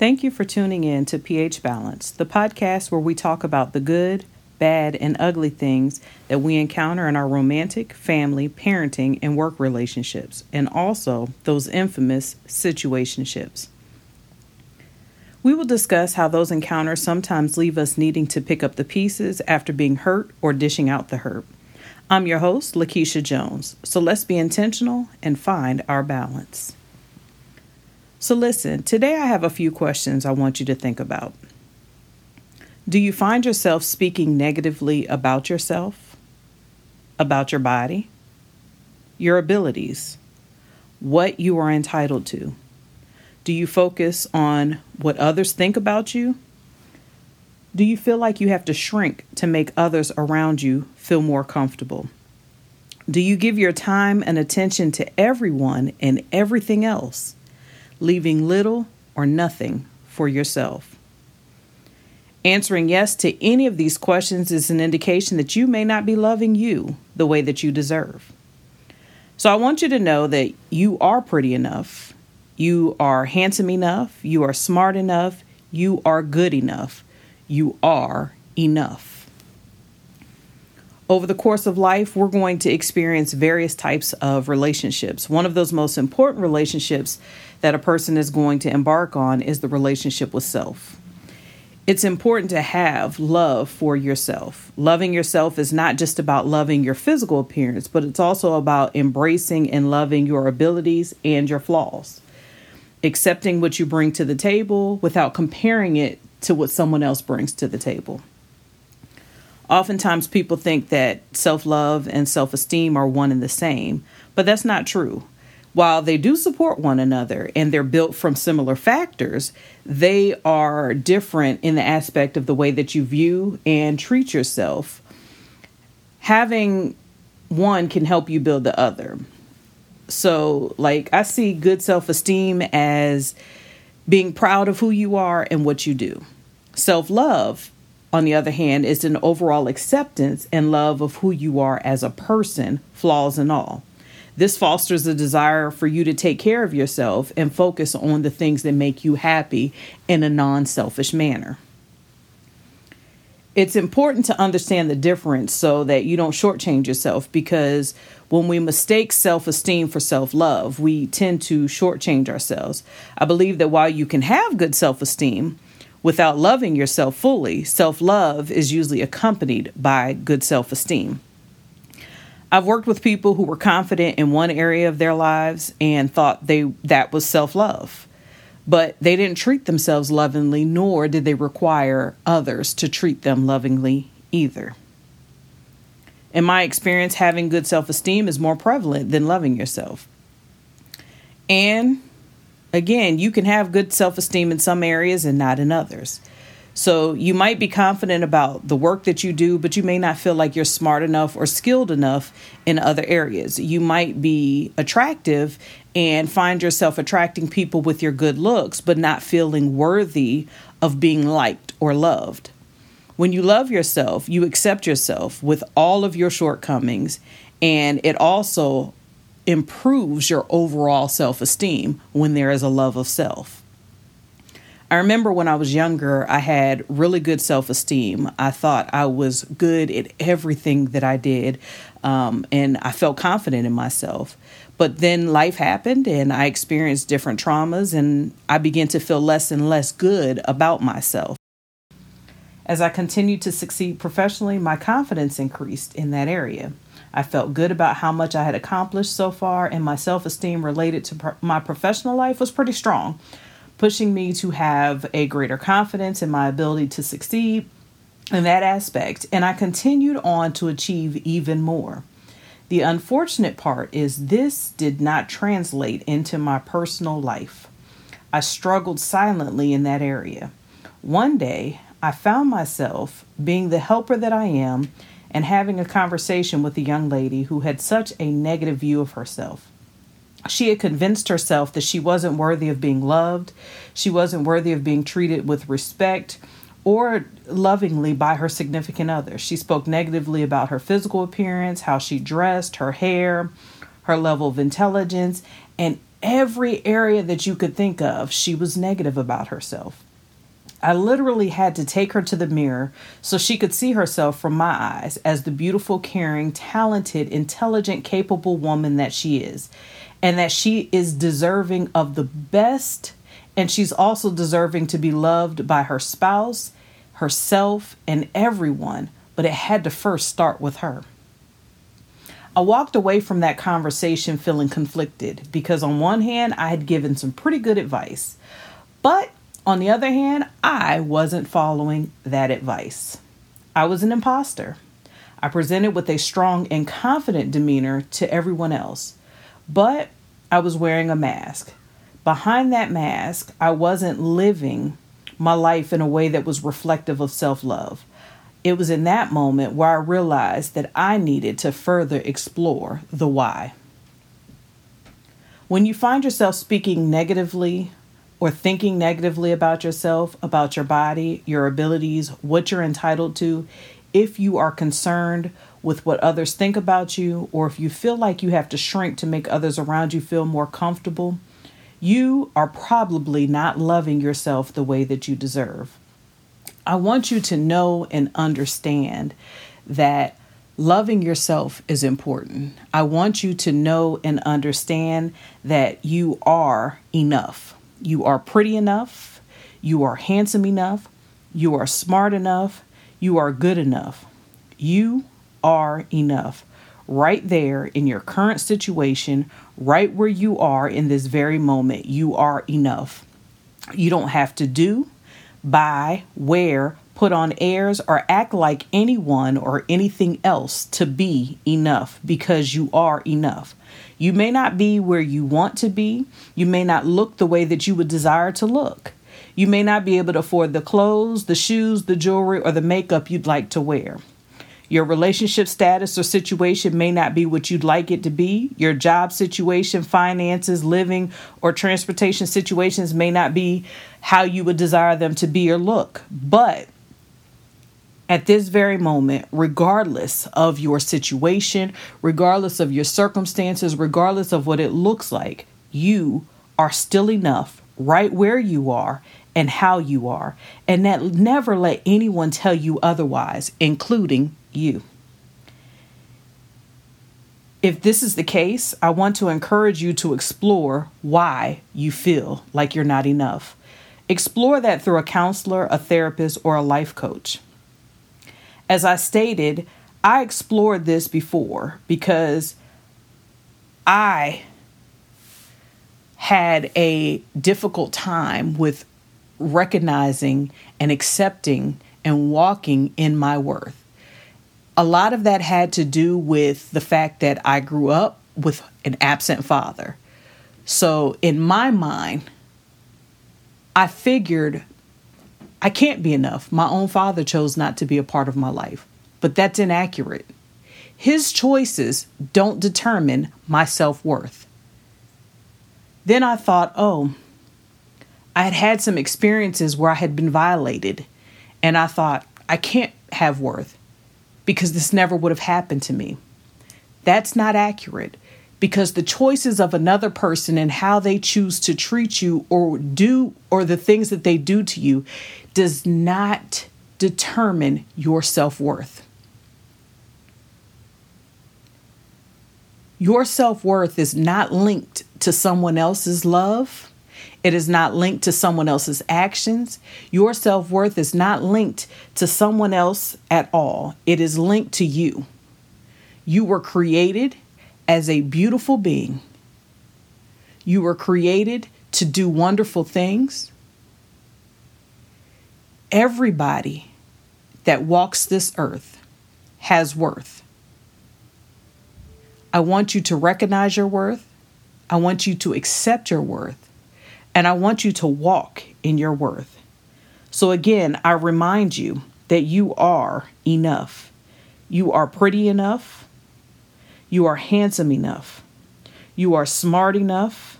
Thank you for tuning in to pH Balance, the podcast where we talk about the good, bad, and ugly things that we encounter in our romantic, family, parenting, and work relationships, and also those infamous situationships. We will discuss how those encounters sometimes leave us needing to pick up the pieces after being hurt or dishing out the hurt. I'm your host, Lakeisha Jones, so let's be intentional and find our balance. So, listen, today I have a few questions I want you to think about. Do you find yourself speaking negatively about yourself, about your body, your abilities, what you are entitled to? Do you focus on what others think about you? Do you feel like you have to shrink to make others around you feel more comfortable? Do you give your time and attention to everyone and everything else? Leaving little or nothing for yourself. Answering yes to any of these questions is an indication that you may not be loving you the way that you deserve. So I want you to know that you are pretty enough, you are handsome enough, you are smart enough, you are good enough, you are enough. Over the course of life, we're going to experience various types of relationships. One of those most important relationships that a person is going to embark on is the relationship with self. It's important to have love for yourself. Loving yourself is not just about loving your physical appearance, but it's also about embracing and loving your abilities and your flaws. Accepting what you bring to the table without comparing it to what someone else brings to the table. Oftentimes, people think that self love and self esteem are one and the same, but that's not true. While they do support one another and they're built from similar factors, they are different in the aspect of the way that you view and treat yourself. Having one can help you build the other. So, like, I see good self esteem as being proud of who you are and what you do. Self love on the other hand, is an overall acceptance and love of who you are as a person, flaws and all. This fosters a desire for you to take care of yourself and focus on the things that make you happy in a non selfish manner. It's important to understand the difference so that you don't shortchange yourself because when we mistake self esteem for self love, we tend to shortchange ourselves. I believe that while you can have good self esteem, Without loving yourself fully, self love is usually accompanied by good self esteem. I've worked with people who were confident in one area of their lives and thought they that was self-love. But they didn't treat themselves lovingly nor did they require others to treat them lovingly either. In my experience, having good self-esteem is more prevalent than loving yourself. And again, you can have good self esteem in some areas and not in others. So you might be confident about the work that you do, but you may not feel like you're smart enough or skilled enough in other areas. You might be attractive and find yourself attracting people with your good looks, but not feeling worthy of being liked or loved. When you love yourself, you accept yourself with all of your shortcomings, and it also improves your overall self esteem when there is a love of self. I remember when I was younger, I had really good self esteem. I thought I was good at everything that I did, um, and I felt confident in myself. But then life happened, and I experienced different traumas, and I began to feel less and less good about myself. As I continued to succeed professionally, my confidence increased in that area. I felt good about how much I had accomplished so far, and my self esteem related to pro- my professional life was pretty strong, pushing me to have a greater confidence in my ability to succeed in that aspect. And I continued on to achieve even more. The unfortunate part is this did not translate into my personal life. I struggled silently in that area. One day, I found myself being the helper that I am and having a conversation with a young lady who had such a negative view of herself. She had convinced herself that she wasn't worthy of being loved, she wasn't worthy of being treated with respect or lovingly by her significant other. She spoke negatively about her physical appearance, how she dressed, her hair, her level of intelligence, and every area that you could think of, she was negative about herself. I literally had to take her to the mirror so she could see herself from my eyes as the beautiful, caring, talented, intelligent, capable woman that she is, and that she is deserving of the best, and she's also deserving to be loved by her spouse, herself, and everyone. But it had to first start with her. I walked away from that conversation feeling conflicted because, on one hand, I had given some pretty good advice, but on the other hand, I wasn't following that advice. I was an imposter. I presented with a strong and confident demeanor to everyone else, but I was wearing a mask. Behind that mask, I wasn't living my life in a way that was reflective of self love. It was in that moment where I realized that I needed to further explore the why. When you find yourself speaking negatively or thinking negatively about yourself, about your body, your abilities, what you're entitled to, if you are concerned with what others think about you, or if you feel like you have to shrink to make others around you feel more comfortable, you are probably not loving yourself the way that you deserve. I want you to know and understand that loving yourself is important. I want you to know and understand that you are enough. You are pretty enough. You are handsome enough. You are smart enough. You are good enough. You are enough. Right there in your current situation, right where you are in this very moment, you are enough. You don't have to do, buy, wear, put on airs, or act like anyone or anything else to be enough because you are enough. You may not be where you want to be. You may not look the way that you would desire to look. You may not be able to afford the clothes, the shoes, the jewelry, or the makeup you'd like to wear. Your relationship status or situation may not be what you'd like it to be. Your job situation, finances, living, or transportation situations may not be how you would desire them to be or look. But at this very moment, regardless of your situation, regardless of your circumstances, regardless of what it looks like, you are still enough right where you are and how you are. And that never let anyone tell you otherwise, including you. If this is the case, I want to encourage you to explore why you feel like you're not enough. Explore that through a counselor, a therapist, or a life coach. As I stated, I explored this before because I had a difficult time with recognizing and accepting and walking in my worth. A lot of that had to do with the fact that I grew up with an absent father. So, in my mind, I figured I can't be enough. My own father chose not to be a part of my life, but that's inaccurate. His choices don't determine my self worth. Then I thought, oh, I had had some experiences where I had been violated, and I thought, I can't have worth because this never would have happened to me. That's not accurate because the choices of another person and how they choose to treat you or do or the things that they do to you does not determine your self-worth. Your self-worth is not linked to someone else's love. It is not linked to someone else's actions. Your self worth is not linked to someone else at all. It is linked to you. You were created as a beautiful being. You were created to do wonderful things. Everybody that walks this earth has worth. I want you to recognize your worth. I want you to accept your worth. And I want you to walk in your worth. So, again, I remind you that you are enough. You are pretty enough. You are handsome enough. You are smart enough.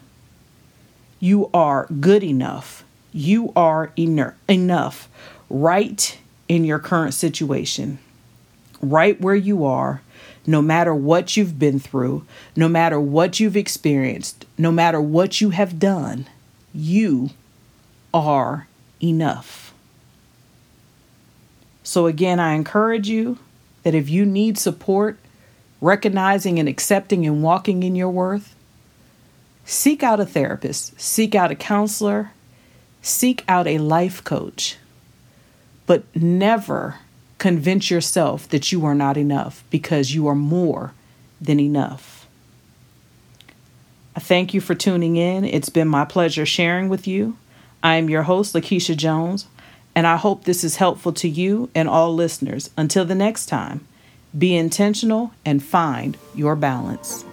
You are good enough. You are enough right in your current situation, right where you are, no matter what you've been through, no matter what you've experienced, no matter what you have done, you are enough. So, again, I encourage you that if you need support, recognizing and accepting and walking in your worth, seek out a therapist, seek out a counselor, seek out a life coach, but never convince yourself that you are not enough because you are more than enough. Thank you for tuning in. It's been my pleasure sharing with you. I am your host, Lakeisha Jones, and I hope this is helpful to you and all listeners. Until the next time, be intentional and find your balance.